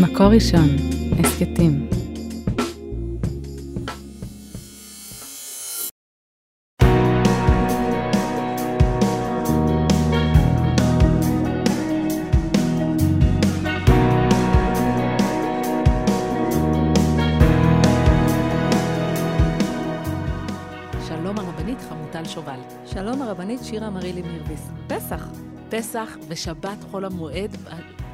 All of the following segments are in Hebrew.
מקור ראשון, הסכתים. שלום הרבנית חמוטל שובל. שלום הרבנית שירה מרילי מירביס. פסח. פסח ושבת חול המועד,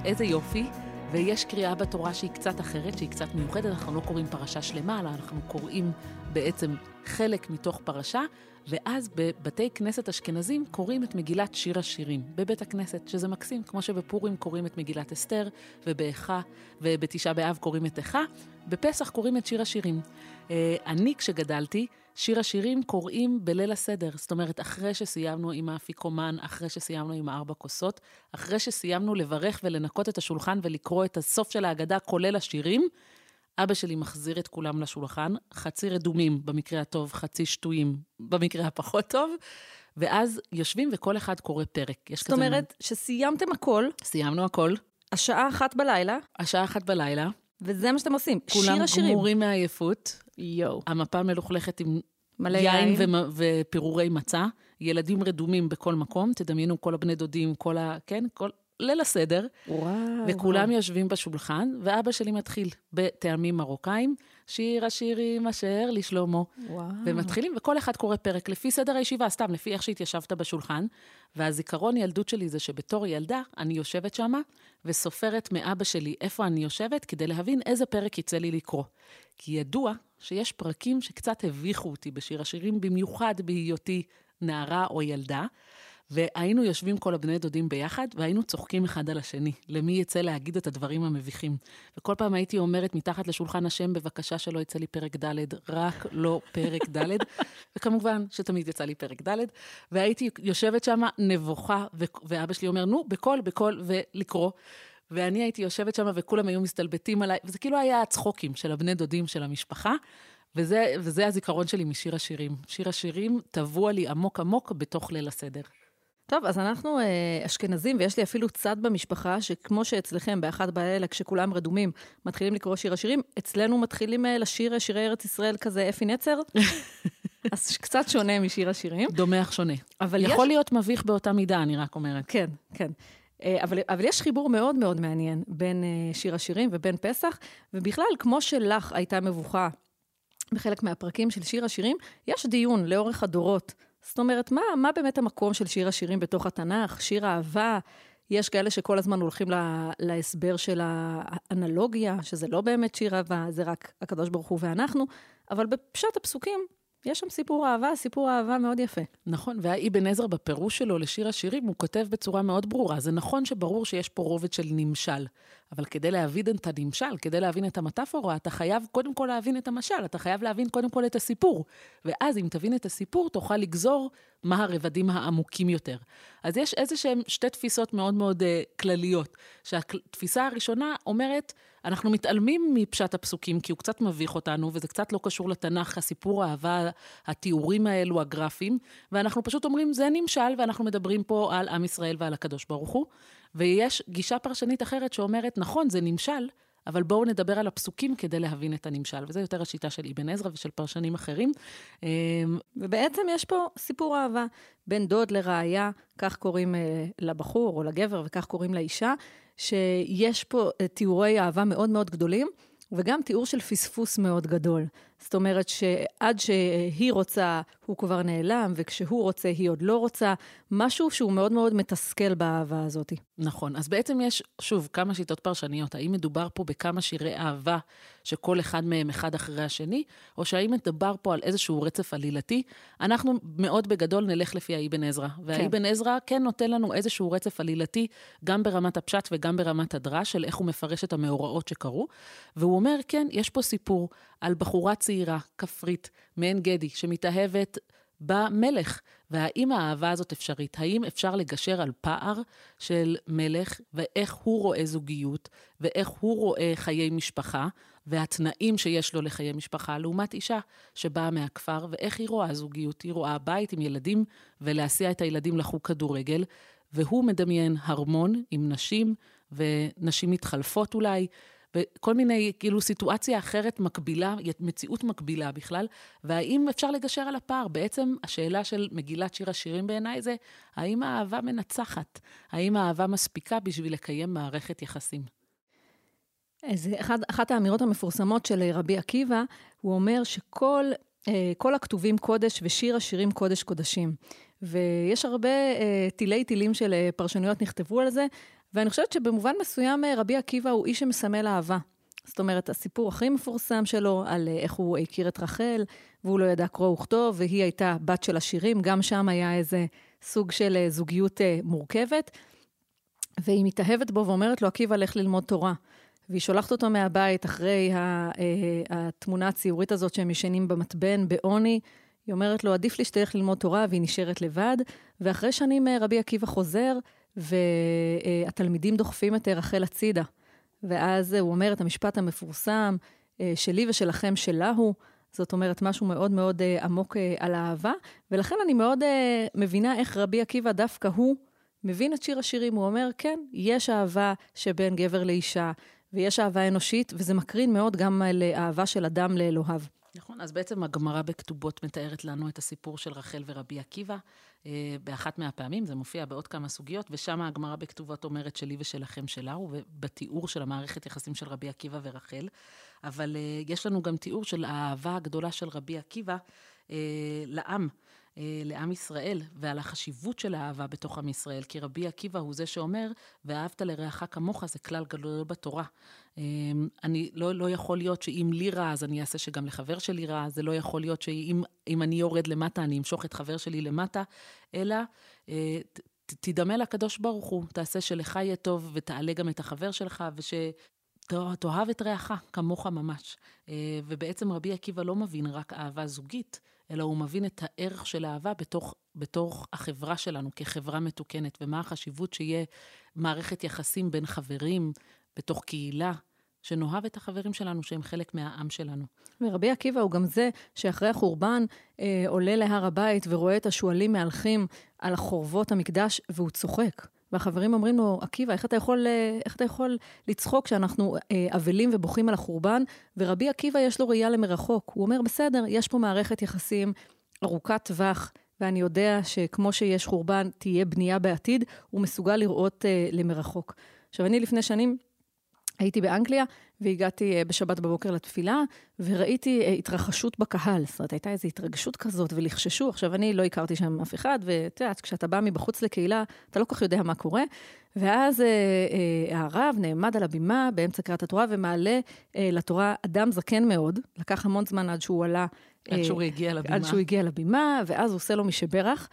איזה יופי. ויש קריאה בתורה שהיא קצת אחרת, שהיא קצת מיוחדת, אנחנו לא קוראים פרשה שלמה, אלא אנחנו קוראים בעצם חלק מתוך פרשה, ואז בבתי כנסת אשכנזים קוראים את מגילת שיר השירים, בבית הכנסת, שזה מקסים, כמו שבפורים קוראים את מגילת אסתר, ובאיכה, ובתשעה באב קוראים את איכה, בפסח קוראים את שיר השירים. אה, אני, כשגדלתי, שיר השירים קוראים בליל הסדר. זאת אומרת, אחרי שסיימנו עם האפיקומן, אחרי שסיימנו עם הארבע כוסות, אחרי שסיימנו לברך ולנקות את השולחן ולקרוא את הסוף של ההגדה, כולל השירים, אבא שלי מחזיר את כולם לשולחן, חצי רדומים במקרה הטוב, חצי שטויים במקרה הפחות טוב, ואז יושבים וכל אחד קורא פרק. זאת אומרת, שסיימתם הכל. סיימנו הכל. השעה אחת בלילה. השעה אחת בלילה. וזה מה שאתם עושים, שיר השירים. כולם גמורים מעייפות. יואו. המפה מלוכלכת עם מלא יין יין. ופירורי מצה. ילדים רדומים בכל מקום, תדמיינו כל הבני דודים, כל ה... כן? כל... ליל הסדר. וואו. וכולם וואו. יושבים בשולחן, ואבא שלי מתחיל בטעמים מרוקאים, שיר השירים אשר לשלמה. וואו. ומתחילים, וכל אחד קורא פרק לפי סדר הישיבה, סתם, לפי איך שהתיישבת בשולחן. והזיכרון ילדות שלי זה שבתור ילדה, אני יושבת שמה וסופרת מאבא שלי איפה אני יושבת, כדי להבין איזה פרק יצא לי לקרוא. כי ידוע שיש פרקים שקצת הביכו אותי בשיר השירים, במיוחד בהיותי נערה או ילדה. והיינו יושבים כל הבני דודים ביחד, והיינו צוחקים אחד על השני, למי יצא להגיד את הדברים המביכים. וכל פעם הייתי אומרת מתחת לשולחן השם, בבקשה שלא יצא לי פרק ד', רק לא פרק ד', וכמובן שתמיד יצא לי פרק ד', והייתי יושבת שם נבוכה, ו- ואבא שלי אומר, נו, בקול, בקול, ולקרוא. ואני הייתי יושבת שם וכולם היו מסתלבטים עליי, וזה כאילו היה הצחוקים של הבני דודים של המשפחה. וזה, וזה הזיכרון שלי משיר השירים. שיר השירים טבוע לי עמוק עמוק בתוך ליל הסדר. טוב, אז אנחנו אה, אשכנזים, ויש לי אפילו צד במשפחה, שכמו שאצלכם, באחת בלילה, כשכולם רדומים, מתחילים לקרוא שיר השירים, אצלנו מתחילים אה, לשיר שירי ארץ ישראל כזה אפי נצר. אז קצת שונה משיר השירים. דומה אך שונה. אבל יכול יש... להיות מביך באותה מידה, אני רק אומרת. כן, כן. אה, אבל, אבל יש חיבור מאוד מאוד מעניין בין אה, שיר השירים ובין פסח, ובכלל, כמו שלך הייתה מבוכה בחלק מהפרקים של שיר השירים, יש דיון לאורך הדורות. זאת אומרת, מה, מה באמת המקום של שיר השירים בתוך התנ"ך? שיר אהבה? יש כאלה שכל הזמן הולכים לה, להסבר של האנלוגיה, שזה לא באמת שיר אהבה, זה רק הקדוש ברוך הוא ואנחנו, אבל בפשט הפסוקים, יש שם סיפור אהבה, סיפור אהבה מאוד יפה. נכון, והאבן עזרא בפירוש שלו לשיר השירים, הוא כותב בצורה מאוד ברורה. זה נכון שברור שיש פה רובד של נמשל, אבל כדי להבין את הנמשל, כדי להבין את המטאפורה, אתה חייב קודם כל להבין את המשל, אתה חייב להבין קודם כל את הסיפור. ואז אם תבין את הסיפור, תוכל לגזור מה הרבדים העמוקים יותר. אז יש איזה שהן שתי תפיסות מאוד מאוד uh, כלליות. שהתפיסה הראשונה אומרת, אנחנו מתעלמים מפשט הפסוקים, כי הוא קצת מביך אותנו, וזה קצת לא קשור לתנ"ך, הסיפור האהבה, התיאורים האלו, הגרפיים, ואנחנו פשוט אומרים, זה נמשל, ואנחנו מדברים פה על עם ישראל ועל הקדוש ברוך הוא. ויש גישה פרשנית אחרת שאומרת, נכון, זה נמשל, אבל בואו נדבר על הפסוקים כדי להבין את הנמשל. וזו יותר השיטה של אבן עזרא ושל פרשנים אחרים. אמ, ובעצם יש פה סיפור אהבה. בין דוד לרעיה, כך קוראים אה, לבחור או לגבר וכך קוראים לאישה, שיש פה אה, תיאורי אהבה מאוד מאוד גדולים. וגם תיאור של פספוס מאוד גדול. זאת אומרת שעד שהיא רוצה, הוא כבר נעלם, וכשהוא רוצה, היא עוד לא רוצה. משהו שהוא מאוד מאוד מתסכל באהבה הזאת. נכון. אז בעצם יש, שוב, כמה שיטות פרשניות. האם מדובר פה בכמה שירי אהבה, שכל אחד מהם אחד אחרי השני, או שהאם מדובר פה על איזשהו רצף עלילתי? אנחנו מאוד בגדול נלך לפי האבן עזרא. והאבן עזרא כן נותן לנו איזשהו רצף עלילתי, גם ברמת הפשט וגם ברמת הדרש, של איך הוא מפרש את המאורעות שקרו. והוא אומר, כן, יש פה סיפור על בחורה צעירה, כפרית, מעין גדי, שמתאהבת במלך. והאם האהבה הזאת אפשרית? האם אפשר לגשר על פער של מלך, ואיך הוא רואה זוגיות, ואיך הוא רואה חיי משפחה, והתנאים שיש לו לחיי משפחה, לעומת אישה שבאה מהכפר, ואיך היא רואה זוגיות? היא רואה בית עם ילדים, ולהסיע את הילדים לחוג כדורגל, והוא מדמיין הרמון עם נשים, ונשים מתחלפות אולי, וכל מיני, כאילו, סיטואציה אחרת מקבילה, מציאות מקבילה בכלל, והאם אפשר לגשר על הפער? בעצם השאלה של מגילת שיר השירים בעיניי זה, האם האהבה מנצחת? האם האהבה מספיקה בשביל לקיים מערכת יחסים? אז אחד, אחת האמירות המפורסמות של רבי עקיבא, הוא אומר שכל אה, כל הכתובים קודש ושיר השירים קודש קודשים. ויש הרבה אה, תילי תילים של אה, פרשנויות נכתבו על זה, ואני חושבת שבמובן מסוים רבי עקיבא הוא איש שמסמל אהבה. זאת אומרת, הסיפור הכי מפורסם שלו על איך הוא הכיר את רחל, והוא לא ידע קרוא וכתוב, והיא הייתה בת של השירים, גם שם היה איזה סוג של זוגיות מורכבת. והיא מתאהבת בו ואומרת לו, עקיבא, לך ללמוד תורה. והיא שולחת אותו מהבית אחרי אה, התמונה הציורית הזאת שהם ישנים במתבן, בעוני. היא אומרת לו, עדיף לי שתלך ללמוד תורה, והיא נשארת לבד. ואחרי שנים אה, רבי עקיבא חוזר, והתלמידים דוחפים את רחל הצידה. ואז הוא אומר את המשפט המפורסם, אה, שלי ושלכם שלה הוא. זאת אומרת, משהו מאוד מאוד עמוק על האהבה. ולכן אני מאוד מבינה איך רבי עקיבא דווקא הוא מבין את שיר השירים. הוא אומר, כן, יש אהבה שבין גבר לאישה, ויש אהבה אנושית, וזה מקרין מאוד גם על אהבה של אדם לאלוהיו. נכון, אז בעצם הגמרא בכתובות מתארת לנו את הסיפור של רחל ורבי עקיבא. אה, באחת מהפעמים, זה מופיע בעוד כמה סוגיות, ושם הגמרא בכתובות אומרת שלי ושלכם שלה, ובתיאור של המערכת יחסים של רבי עקיבא ורחל. אבל אה, יש לנו גם תיאור של האהבה הגדולה של רבי עקיבא אה, לעם. אה, לעם ישראל ועל החשיבות של האהבה בתוך עם ישראל, כי רבי עקיבא הוא זה שאומר, ואהבת לרעך כמוך זה כלל גדול בתורה. אה, אני, לא, לא יכול להיות שאם לי רע, אז אני אעשה שגם לחבר שלי רע, זה לא יכול להיות שאם אני יורד למטה, אני אמשוך את חבר שלי למטה, אלא אה, תדמה לקדוש ברוך הוא, תעשה שלך יהיה טוב ותעלה גם את החבר שלך, וש... תאהב את רעך כמוך ממש. ובעצם רבי עקיבא לא מבין רק אהבה זוגית, אלא הוא מבין את הערך של אהבה בתוך, בתוך החברה שלנו, כחברה מתוקנת, ומה החשיבות שיהיה מערכת יחסים בין חברים, בתוך קהילה, שנאהב את החברים שלנו, שהם חלק מהעם שלנו. ורבי עקיבא הוא גם זה שאחרי החורבן אה, עולה להר הבית ורואה את השועלים מהלכים על חורבות המקדש, והוא צוחק. והחברים אומרים לו, עקיבא, איך אתה יכול, אה, איך אתה יכול לצחוק כשאנחנו אה, אבלים ובוכים על החורבן? ורבי עקיבא יש לו ראייה למרחוק. הוא אומר, בסדר, יש פה מערכת יחסים ארוכת טווח, ואני יודע שכמו שיש חורבן, תהיה בנייה בעתיד, הוא מסוגל לראות uh, למרחוק. עכשיו, אני לפני שנים הייתי באנגליה, והגעתי אה, בשבת בבוקר לתפילה, וראיתי אה, התרחשות בקהל. זאת אומרת, הייתה איזו התרגשות כזאת, ולחששו. עכשיו, אני לא הכרתי שם אף אחד, ואת יודעת, כשאתה בא מבחוץ לקהילה, אתה לא כל כך יודע מה קורה. ואז אה, אה, הרב נעמד על הבימה באמצע קריאת התורה, ומעלה אה, לתורה אדם זקן מאוד. לקח המון זמן עד שהוא עלה. עד שהוא הגיע לבימה. עד שהוא הגיע לבימה, ואז הוא עושה לו משברך.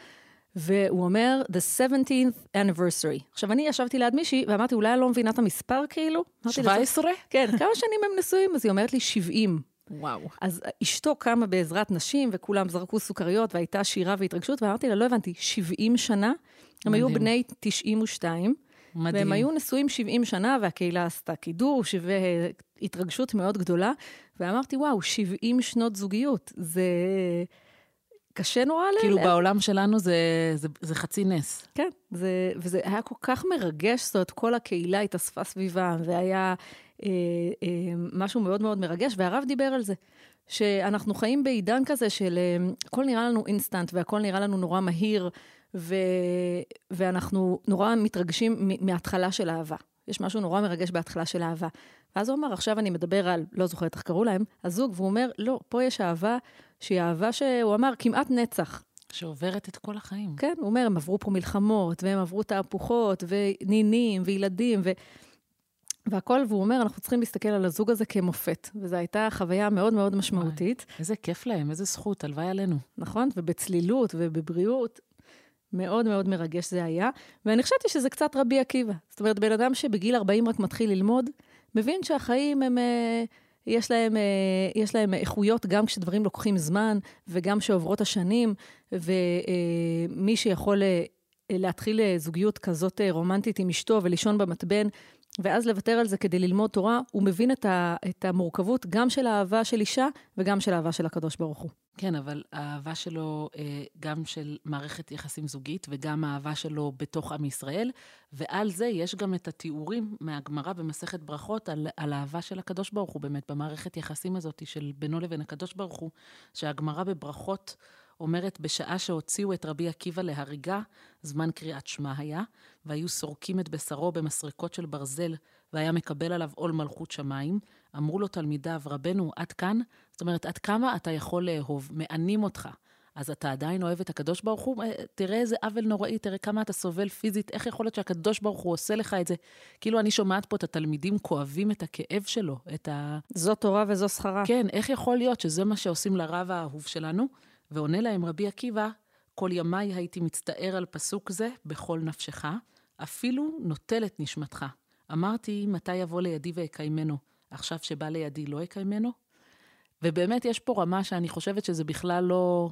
והוא אומר, The 17th anniversary. עכשיו, אני ישבתי ליד מישהי, ואמרתי, אולי אני לא מבינה את המספר כאילו? 17? כן, כמה שנים הם נשואים? אז היא אומרת לי, 70. וואו. אז אשתו קמה בעזרת נשים, וכולם זרקו סוכריות, והייתה שירה והתרגשות, ואמרתי לה, לא הבנתי, 70 שנה? הם היו בני 92. מדהים. והם היו נשואים 70 שנה, והקהילה עשתה קידוש והתרגשות מאוד גדולה. ואמרתי, וואו, 70 שנות זוגיות. זה... קשה נורא ל... כאילו בעולם שלנו זה, זה, זה חצי נס. כן, זה, וזה היה כל כך מרגש, זאת אומרת, כל הקהילה התאספה סביבה, והיה אה, אה, משהו מאוד מאוד מרגש, והרב דיבר על זה, שאנחנו חיים בעידן כזה של אה, הכל נראה לנו אינסטנט, והכל נראה לנו נורא מהיר, ו, ואנחנו נורא מתרגשים מההתחלה של אהבה. יש משהו נורא מרגש בהתחלה של אהבה. ואז הוא אמר, עכשיו אני מדבר על, לא זוכרת איך קראו להם, הזוג, והוא אומר, לא, פה יש אהבה שהיא אהבה שהוא אמר, כמעט נצח. שעוברת את כל החיים. כן, הוא אומר, הם עברו פה מלחמות, והם עברו תהפוכות, ונינים, וילדים, ו... והכל, והוא אומר, אנחנו צריכים להסתכל על הזוג הזה כמופת. וזו הייתה חוויה מאוד מאוד משמעותית. וואי, איזה כיף להם, איזה זכות, הלוואי עלינו. נכון, ובצלילות ובבריאות. מאוד מאוד מרגש זה היה. ואני חשבתי שזה קצת רבי עקיבא. זאת אומרת, בן אדם שבגיל 40 רק מתחיל ללמוד, מבין שהחיים הם... אה, יש להם, אה, יש להם איכויות גם כשדברים לוקחים זמן וגם שעוברות השנים, ומי שיכול אה, להתחיל זוגיות כזאת רומנטית עם אשתו ולישון במתבן, ואז לוותר על זה כדי ללמוד תורה, הוא מבין את המורכבות גם של האהבה של אישה וגם של האהבה של הקדוש ברוך הוא. כן, אבל האהבה שלו, אה, גם של מערכת יחסים זוגית וגם האהבה שלו בתוך עם ישראל, ועל זה יש גם את התיאורים מהגמרא במסכת ברכות על, על האהבה של הקדוש ברוך הוא, באמת, במערכת יחסים הזאת של בינו לבין הקדוש ברוך הוא, שהגמרא בברכות אומרת, בשעה שהוציאו את רבי עקיבא להריגה, זמן קריאת שמע היה, והיו סורקים את בשרו במסרקות של ברזל, והיה מקבל עליו עול מלכות שמיים. אמרו לו תלמידיו, רבנו, עד כאן? זאת אומרת, עד כמה אתה יכול לאהוב? מענים אותך. אז אתה עדיין אוהב את הקדוש ברוך הוא? אה, תראה איזה עוול נוראי, תראה כמה אתה סובל פיזית, איך יכול להיות שהקדוש ברוך הוא עושה לך את זה? כאילו, אני שומעת פה את התלמידים כואבים את הכאב שלו, את ה... זו תורה וזו שכרה. כן, איך יכול להיות שזה מה שעושים לרב האהוב שלנו? ועונה להם רבי עקיבא, כל ימיי הייתי מצטער על פסוק זה בכל נפשך, אפילו נוטל את נשמתך. אמרתי, מתי יבוא לידי ואקיימנו? עכשיו שבא לידי לא אקיימנו? ובאמת יש פה רמה שאני חושבת שזה בכלל לא,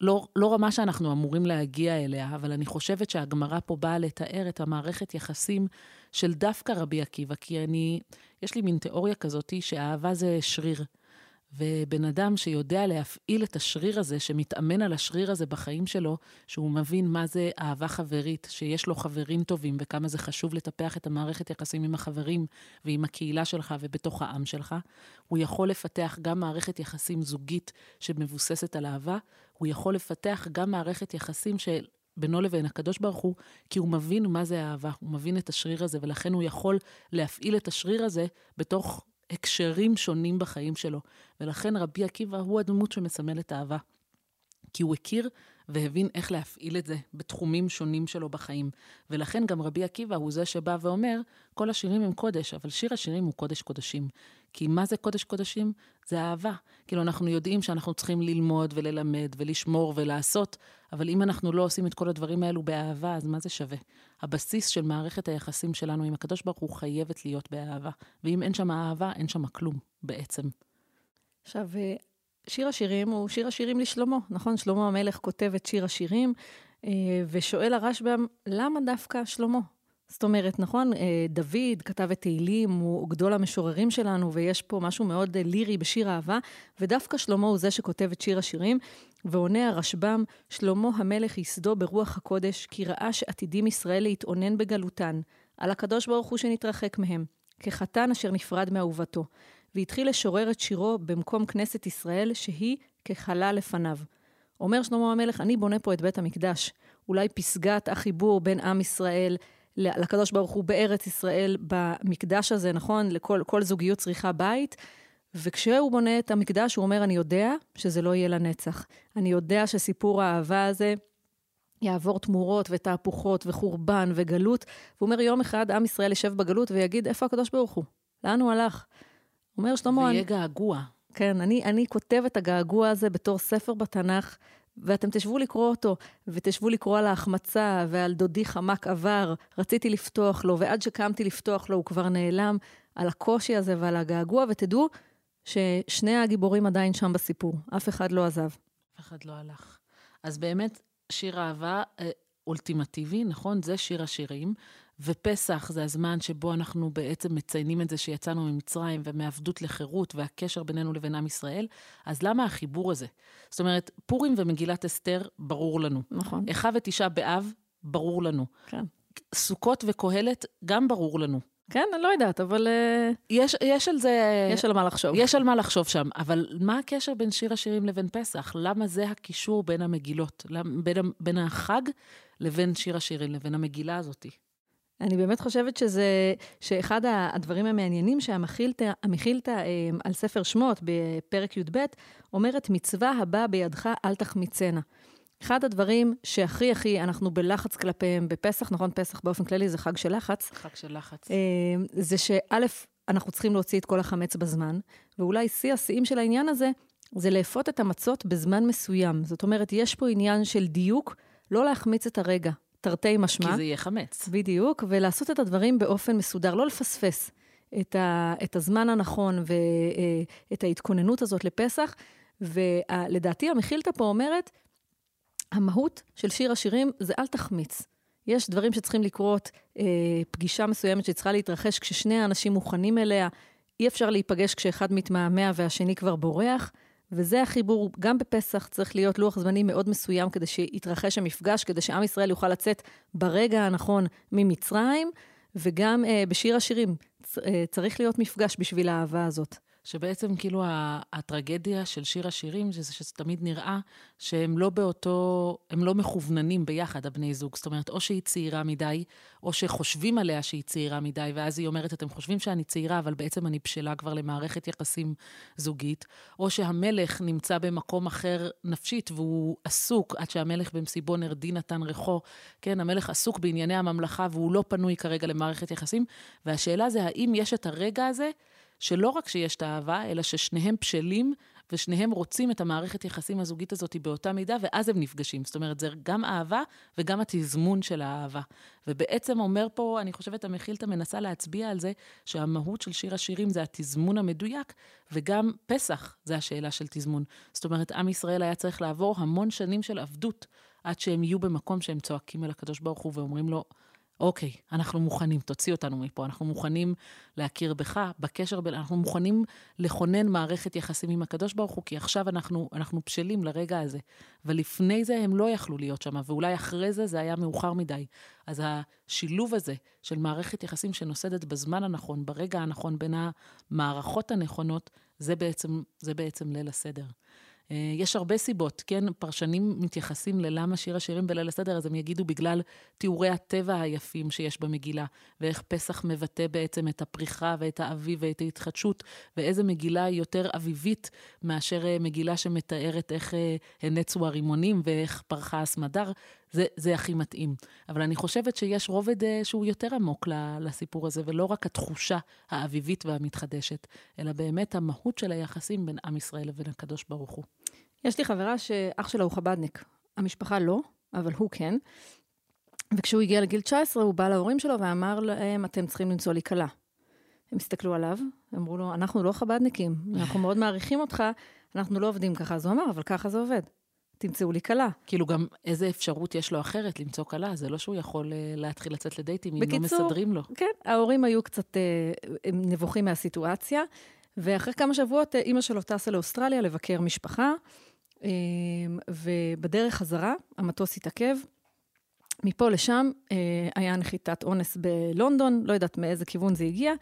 לא, לא רמה שאנחנו אמורים להגיע אליה, אבל אני חושבת שהגמרא פה באה לתאר את המערכת יחסים של דווקא רבי עקיבא, כי אני, יש לי מין תיאוריה כזאת שאהבה זה שריר. ובן אדם שיודע להפעיל את השריר הזה, שמתאמן על השריר הזה בחיים שלו, שהוא מבין מה זה אהבה חברית, שיש לו חברים טובים, וכמה זה חשוב לטפח את המערכת יחסים עם החברים ועם הקהילה שלך ובתוך העם שלך, הוא יכול לפתח גם מערכת יחסים זוגית שמבוססת על אהבה, הוא יכול לפתח גם מערכת יחסים של... בינו לבין הקדוש ברוך הוא, כי הוא מבין מה זה אהבה, הוא מבין את השריר הזה, ולכן הוא יכול להפעיל את השריר הזה בתוך הקשרים שונים בחיים שלו. ולכן רבי עקיבא הוא הדמות שמסמלת אהבה. כי הוא הכיר והבין איך להפעיל את זה בתחומים שונים שלו בחיים. ולכן גם רבי עקיבא הוא זה שבא ואומר, כל השירים הם קודש, אבל שיר השירים הוא קודש קודשים. כי מה זה קודש קודשים? זה אהבה. כאילו, אנחנו יודעים שאנחנו צריכים ללמוד וללמד ולשמור ולעשות, אבל אם אנחנו לא עושים את כל הדברים האלו באהבה, אז מה זה שווה? הבסיס של מערכת היחסים שלנו עם הקדוש ברוך הוא חייבת להיות באהבה. ואם אין שם אהבה, אין שם כלום, בעצם. עכשיו, אה, שיר השירים הוא שיר השירים לשלמה, נכון? שלמה המלך כותב את שיר השירים, אה, ושואל הרשב"ם, למה דווקא שלמה? זאת אומרת, נכון, אה, דוד כתב את תהילים, הוא גדול המשוררים שלנו, ויש פה משהו מאוד לירי בשיר אהבה, ודווקא שלמה הוא זה שכותב את שיר השירים, ועונה הרשב"ם, שלמה המלך יסדו ברוח הקודש, כי ראה שעתידים ישראל להתאונן בגלותן, על הקדוש ברוך הוא שנתרחק מהם, כחתן אשר נפרד מאהובתו. והתחיל לשורר את שירו במקום כנסת ישראל, שהיא ככלה לפניו. אומר שלמה המלך, אני בונה פה את בית המקדש. אולי פסגת החיבור בין עם ישראל לקדוש ברוך הוא בארץ ישראל, במקדש הזה, נכון? לכל זוגיות צריכה בית. וכשהוא בונה את המקדש, הוא אומר, אני יודע שזה לא יהיה לנצח. אני יודע שסיפור האהבה הזה יעבור תמורות ותהפוכות וחורבן וגלות. והוא אומר, יום אחד עם ישראל ישב בגלות ויגיד, איפה הקדוש ברוך הוא? לאן הוא הלך? אומר שלמה... ויהיה אני... געגוע. כן, אני, אני כותב את הגעגוע הזה בתור ספר בתנ"ך, ואתם תשבו לקרוא אותו, ותשבו לקרוא על ההחמצה ועל דודי חמק עבר, רציתי לפתוח לו, ועד שקמתי לפתוח לו הוא כבר נעלם, על הקושי הזה ועל הגעגוע, ותדעו ששני הגיבורים עדיין שם בסיפור, אף אחד לא עזב. אף אחד לא הלך. אז באמת, שיר אהבה אה, אולטימטיבי, נכון? זה שיר השירים. ופסח זה הזמן שבו אנחנו בעצם מציינים את זה שיצאנו ממצרים ומעבדות לחירות והקשר בינינו לבין עם ישראל, אז למה החיבור הזה? זאת אומרת, פורים ומגילת אסתר, ברור לנו. נכון. איכה ותשעה באב, ברור לנו. כן. סוכות וקהלת, גם ברור לנו. כן, אני לא יודעת, אבל... אה, יש, יש על זה... יש על מה לחשוב. יש על מה לחשוב שם, אבל מה הקשר בין שיר השירים לבין פסח? למה זה הקישור בין המגילות? בין, בין החג לבין שיר השירים, לבין המגילה הזאתי? אני באמת חושבת שזה, שאחד הדברים המעניינים שהמכילתא אה, על ספר שמות בפרק י"ב, אומרת, מצווה הבאה בידך אל תחמיצנה. אחד הדברים שהכי הכי אנחנו בלחץ כלפיהם בפסח, נכון, פסח באופן כללי זה חג של לחץ. חג של לחץ. אה, זה שא', אנחנו צריכים להוציא את כל החמץ בזמן, ואולי שיא השיאים של העניין הזה, זה לאפות את המצות בזמן מסוים. זאת אומרת, יש פה עניין של דיוק, לא להחמיץ את הרגע. תרתי משמע. כי זה יהיה חמץ. בדיוק, ולעשות את הדברים באופן מסודר, לא לפספס את, ה, את הזמן הנכון ואת ההתכוננות הזאת לפסח. ולדעתי המכילתא פה אומרת, המהות של שיר השירים זה אל תחמיץ. יש דברים שצריכים לקרות, אה, פגישה מסוימת שצריכה להתרחש כששני האנשים מוכנים אליה, אי אפשר להיפגש כשאחד מתמהמה והשני כבר בורח, וזה החיבור, גם בפסח צריך להיות לוח זמנים מאוד מסוים כדי שיתרחש המפגש, כדי שעם ישראל יוכל לצאת ברגע הנכון ממצרים, וגם אה, בשיר השירים אה, צריך להיות מפגש בשביל האהבה הזאת. שבעצם כאילו הטרגדיה של שיר השירים, זה שזה תמיד נראה שהם לא באותו, הם לא מכווננים ביחד, הבני זוג. זאת אומרת, או שהיא צעירה מדי, או שחושבים עליה שהיא צעירה מדי, ואז היא אומרת, אתם חושבים שאני צעירה, אבל בעצם אני בשלה כבר למערכת יחסים זוגית, או שהמלך נמצא במקום אחר נפשית, והוא עסוק, עד שהמלך במסיבו נרדי נתן ריחו, כן, המלך עסוק בענייני הממלכה, והוא לא פנוי כרגע למערכת יחסים, והשאלה זה, האם יש את הרגע הזה, שלא רק שיש את האהבה, אלא ששניהם בשלים ושניהם רוצים את המערכת יחסים הזוגית הזאת באותה מידה, ואז הם נפגשים. זאת אומרת, זה גם אהבה וגם התזמון של האהבה. ובעצם אומר פה, אני חושבת, המכילתא מנסה להצביע על זה שהמהות של שיר השירים זה התזמון המדויק, וגם פסח זה השאלה של תזמון. זאת אומרת, עם ישראל היה צריך לעבור המון שנים של עבדות עד שהם יהיו במקום שהם צועקים אל הקדוש ברוך הוא ואומרים לו, אוקיי, אנחנו מוכנים, תוציא אותנו מפה, אנחנו מוכנים להכיר בך, בקשר, בין, אנחנו מוכנים לכונן מערכת יחסים עם הקדוש ברוך הוא, כי עכשיו אנחנו, אנחנו בשלים לרגע הזה. ולפני זה הם לא יכלו להיות שם, ואולי אחרי זה זה היה מאוחר מדי. אז השילוב הזה של מערכת יחסים שנוסדת בזמן הנכון, ברגע הנכון, בין המערכות הנכונות, זה בעצם, זה בעצם ליל הסדר. אה, יש הרבה סיבות, כן? פרשנים מתייחסים ללמה שיר השירים בליל הסדר, אז הם יגידו בגלל תיאורי הטבע היפים שיש במגילה, ואיך פסח מבטא בעצם את הפריחה ואת האביב ואת ההתחדשות, ואיזה מגילה היא יותר אביבית מאשר אה, מגילה שמתארת איך אה, הנצו הרימונים ואיך פרחה הסמדר. זה, זה הכי מתאים. אבל אני חושבת שיש רובד שהוא יותר עמוק לסיפור הזה, ולא רק התחושה האביבית והמתחדשת, אלא באמת המהות של היחסים בין עם ישראל לבין הקדוש ברוך הוא. יש לי חברה שאח שלה הוא חבדניק. המשפחה לא, אבל הוא כן. וכשהוא הגיע לגיל 19, הוא בא להורים שלו ואמר להם, אתם צריכים למצוא לי כלה. הם הסתכלו עליו, אמרו לו, אנחנו לא חבדניקים, אנחנו מאוד מעריכים אותך, אנחנו לא עובדים ככה. אז הוא אמר, אבל ככה זה עובד. תמצאו לי כלה. כאילו גם איזה אפשרות יש לו אחרת למצוא כלה, זה לא שהוא יכול uh, להתחיל לצאת לדייטים אם לא מסדרים לו. כן, ההורים היו קצת uh, נבוכים מהסיטואציה, ואחרי כמה שבועות uh, אימא שלו טסה לאוסטרליה לבקר משפחה, ובדרך חזרה המטוס התעכב. מפה לשם uh, היה נחיתת אונס בלונדון, לא יודעת מאיזה כיוון זה הגיע,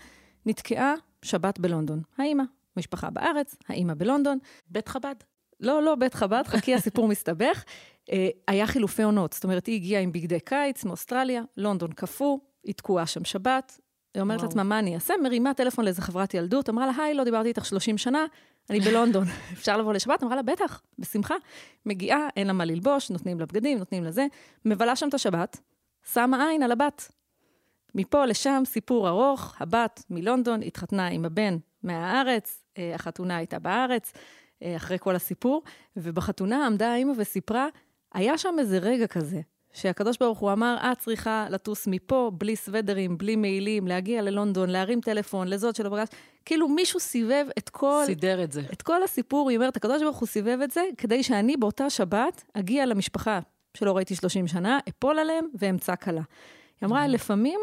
נתקעה שבת בלונדון. האימא, משפחה בארץ, האימא בלונדון. בית חב"ד. לא, לא בית חב"ד, חכי, הסיפור מסתבך. אה, היה חילופי עונות, זאת אומרת, היא הגיעה עם בגדי קיץ מאוסטרליה, לונדון קפוא, היא תקועה שם שבת. היא אומרת לעצמה, מה אני אעשה? מרימה טלפון לאיזה חברת ילדות, אמרה לה, היי, לא דיברתי איתך 30 שנה, אני בלונדון, אפשר לבוא לשבת? אמרה לה, בטח, בשמחה. מגיעה, אין לה מה ללבוש, נותנים לה בגדים, נותנים לה זה, מבלה שם את השבת, שמה עין על הבת. מפה לשם, סיפור ארוך, הבת מלונדון התחתנה עם הבן מהארץ, אה, החתונה הייתה בארץ, אה, אחרי כל הסיפור, ובחתונה עמדה האימא וסיפרה, היה שם איזה רגע כזה, שהקדוש ברוך הוא אמר, את צריכה לטוס מפה, בלי סוודרים, בלי מעילים, להגיע ללונדון, להרים טלפון, לזאת שלא פגש. כאילו מישהו סיבב את כל... סידר את זה. את כל הסיפור, היא אומרת, הקדוש ברוך הוא סיבב את זה, כדי שאני באותה שבת אגיע למשפחה שלא ראיתי 30 שנה, אפול עליהם ואמצא כלה. היא אמרה, לפעמים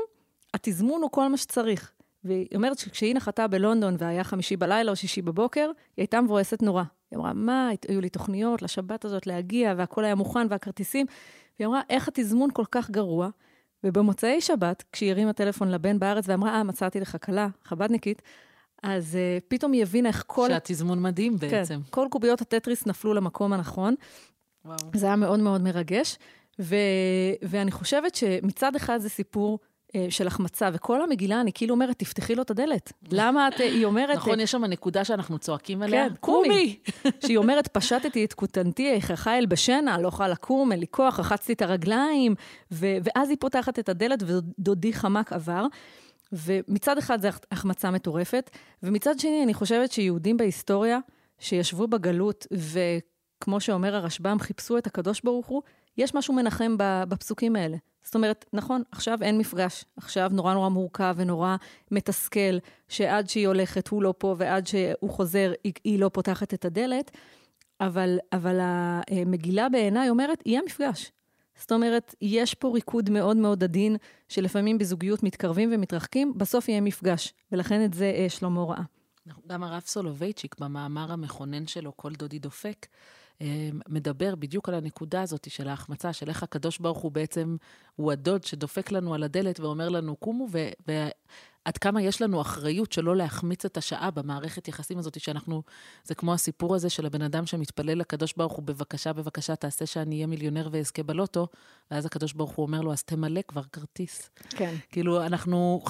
התזמון הוא כל מה שצריך. והיא אומרת שכשהיא נחתה בלונדון והיה חמישי בלילה או שישי בבוקר, היא הייתה מבואסת נורא. היא אמרה, מה, היו לי תוכניות לשבת הזאת להגיע, והכל היה מוכן, והכרטיסים. והיא אמרה, איך התזמון כל כך גרוע? ובמוצאי שבת, כשהיא הרימה טלפון לבן בארץ ואמרה, אה, מצאתי לך כלה, חבדניקית, אז uh, פתאום היא הבינה איך כל... שהתזמון מדהים כן, בעצם. כן, כל קוביות הטטריס נפלו למקום הנכון. וואו. זה היה מאוד מאוד מרגש. ו... ואני חושבת שמצד אחד זה סיפור של החמצה, וכל המגילה, אני כאילו אומרת, תפתחי לו את הדלת. למה את, היא אומרת... נכון, יש שם נקודה שאנחנו צועקים עליה. כן, קומי. שהיא אומרת, פשטתי את כותנתי, איככה אל בשנה, לא יכולה לקום, אין לי כוח, רחצתי את הרגליים, ו- ואז היא פותחת את הדלת, ודודי חמק עבר. ומצד אחד זה החמצה מטורפת, ומצד שני, אני חושבת שיהודים בהיסטוריה, שישבו בגלות, וכמו שאומר הרשב"ם, חיפשו את הקדוש ברוך הוא, יש משהו מנחם בפסוקים האלה. זאת אומרת, נכון, עכשיו אין מפגש. עכשיו נורא נורא מורכב ונורא מתסכל, שעד שהיא הולכת הוא לא פה, ועד שהוא חוזר היא, היא לא פותחת את הדלת. אבל, אבל המגילה בעיניי אומרת, יהיה מפגש. זאת אומרת, יש פה ריקוד מאוד מאוד עדין, שלפעמים בזוגיות מתקרבים ומתרחקים, בסוף יהיה מפגש. ולכן את זה אה, שלמה ראה. גם הרב סולובייצ'יק, במאמר המכונן שלו, כל דודי דופק, מדבר בדיוק על הנקודה הזאת של ההחמצה, של איך הקדוש ברוך הוא בעצם, הוא הדוד שדופק לנו על הדלת ואומר לנו, קומו, ו- עד כמה יש לנו אחריות שלא להחמיץ את השעה במערכת יחסים הזאת, שאנחנו, זה כמו הסיפור הזה של הבן אדם שמתפלל לקדוש ברוך הוא, בבקשה, בבקשה, תעשה שאני אהיה מיליונר ואזכה בלוטו, ואז הקדוש ברוך הוא אומר לו, אז תמלא כבר כרטיס. כן. כאילו, אנחנו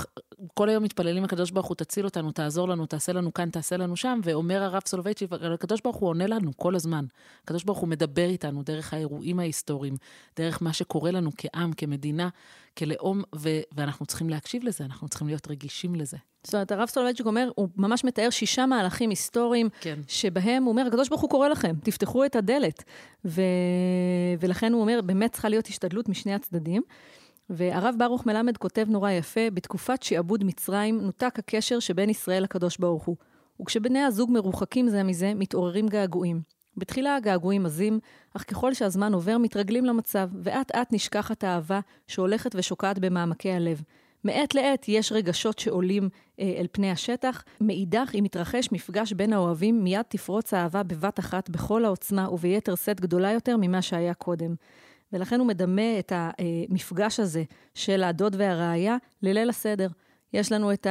כל היום מתפללים לקדוש ברוך הוא, תציל אותנו, תעזור לנו, תעשה לנו כאן, תעשה לנו שם, ואומר הרב סולובייצ'י, הקדוש ברוך הוא עונה לנו כל הזמן. הקדוש ברוך הוא מדבר איתנו דרך האירועים ההיסטוריים, דרך מה שקורה לנו כעם, כמדינה, כלאום, ו- ואנחנו צריכים להקשיב לזה, אנחנו צריכים להיות רגישים לזה. זאת אומרת, הרב סולובייצ'יק אומר, הוא ממש מתאר שישה מהלכים היסטוריים, כן. שבהם הוא אומר, הקדוש ברוך הוא קורא לכם, תפתחו את הדלת. ו... ולכן הוא אומר, באמת צריכה להיות השתדלות משני הצדדים. והרב ברוך מלמד כותב נורא יפה, בתקופת שעבוד מצרים נותק הקשר שבין ישראל לקדוש ברוך הוא. וכשבני הזוג מרוחקים זה מזה, מתעוררים געגועים. בתחילה הגעגועים עזים, אך ככל שהזמן עובר מתרגלים למצב, ואט אט נשכחת האהבה שהולכת ושוקעת במעמקי הלב. מעת לעת יש רגשות שעולים אה, אל פני השטח, מאידך אם יתרחש מפגש בין האוהבים, מיד תפרוץ האהבה בבת אחת בכל העוצמה וביתר שאת גדולה יותר ממה שהיה קודם. ולכן הוא מדמה את המפגש הזה של הדוד והרעיה לליל הסדר. יש לנו את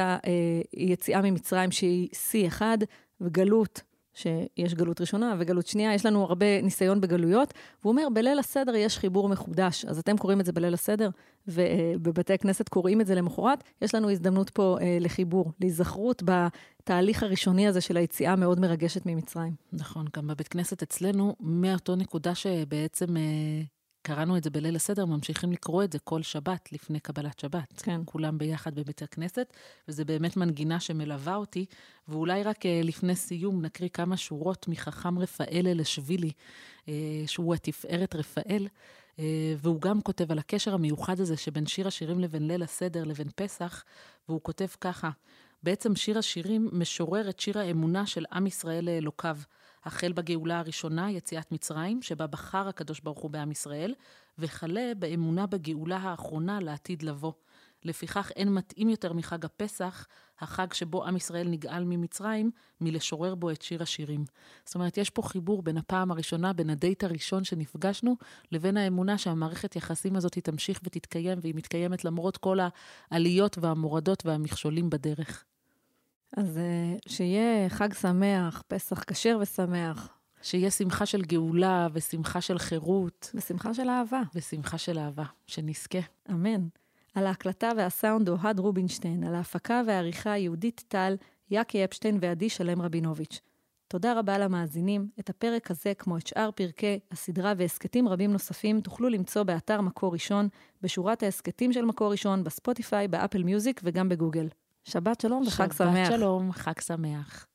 היציאה ממצרים שהיא שיא אחד, וגלות שיש גלות ראשונה וגלות שנייה, יש לנו הרבה ניסיון בגלויות, והוא אומר, בליל הסדר יש חיבור מחודש. אז אתם קוראים את זה בליל הסדר, ובבתי הכנסת קוראים את זה למחרת, יש לנו הזדמנות פה אה, לחיבור, להיזכרות בתהליך הראשוני הזה של היציאה המאוד מרגשת ממצרים. נכון, גם בבית כנסת אצלנו, מאותו נקודה שבעצם... אה... קראנו את זה בליל הסדר, ממשיכים לקרוא את זה כל שבת לפני קבלת שבת. כן. כולם ביחד בבית הכנסת, וזה באמת מנגינה שמלווה אותי. ואולי רק אה, לפני סיום נקריא כמה שורות מחכם רפאל אלשווילי, אה, שהוא התפארת רפאל, אה, והוא גם כותב על הקשר המיוחד הזה שבין שיר השירים לבין ליל הסדר לבין פסח, והוא כותב ככה, בעצם שיר השירים משורר את שיר האמונה של עם ישראל לאלוקיו. החל בגאולה הראשונה, יציאת מצרים, שבה בחר הקדוש ברוך הוא בעם ישראל, וכלה באמונה בגאולה האחרונה לעתיד לבוא. לפיכך אין מתאים יותר מחג הפסח, החג שבו עם ישראל נגאל ממצרים, מלשורר בו את שיר השירים. זאת אומרת, יש פה חיבור בין הפעם הראשונה, בין הדייט הראשון שנפגשנו, לבין האמונה שהמערכת יחסים הזאת תמשיך ותתקיים, והיא מתקיימת למרות כל העליות והמורדות והמכשולים בדרך. אז אה, שיהיה חג שמח, פסח כשר ושמח. שיהיה שמחה של גאולה ושמחה של חירות. ושמחה של אהבה. ושמחה של אהבה, שנזכה. אמן. על ההקלטה והסאונד אוהד רובינשטיין, על ההפקה והעריכה יהודית טל, יאקי אפשטיין ועדי שלם רבינוביץ'. תודה רבה למאזינים. את הפרק הזה, כמו את שאר פרקי הסדרה והסכתים רבים נוספים, תוכלו למצוא באתר מקור ראשון, בשורת ההסכתים של מקור ראשון, בספוטיפיי, באפל מיוזיק וגם בגוגל. שבת שלום וחג שבת שמח. שבת שלום, חג שמח.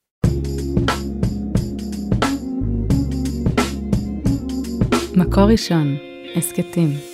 מקור ראשון, הסכתים.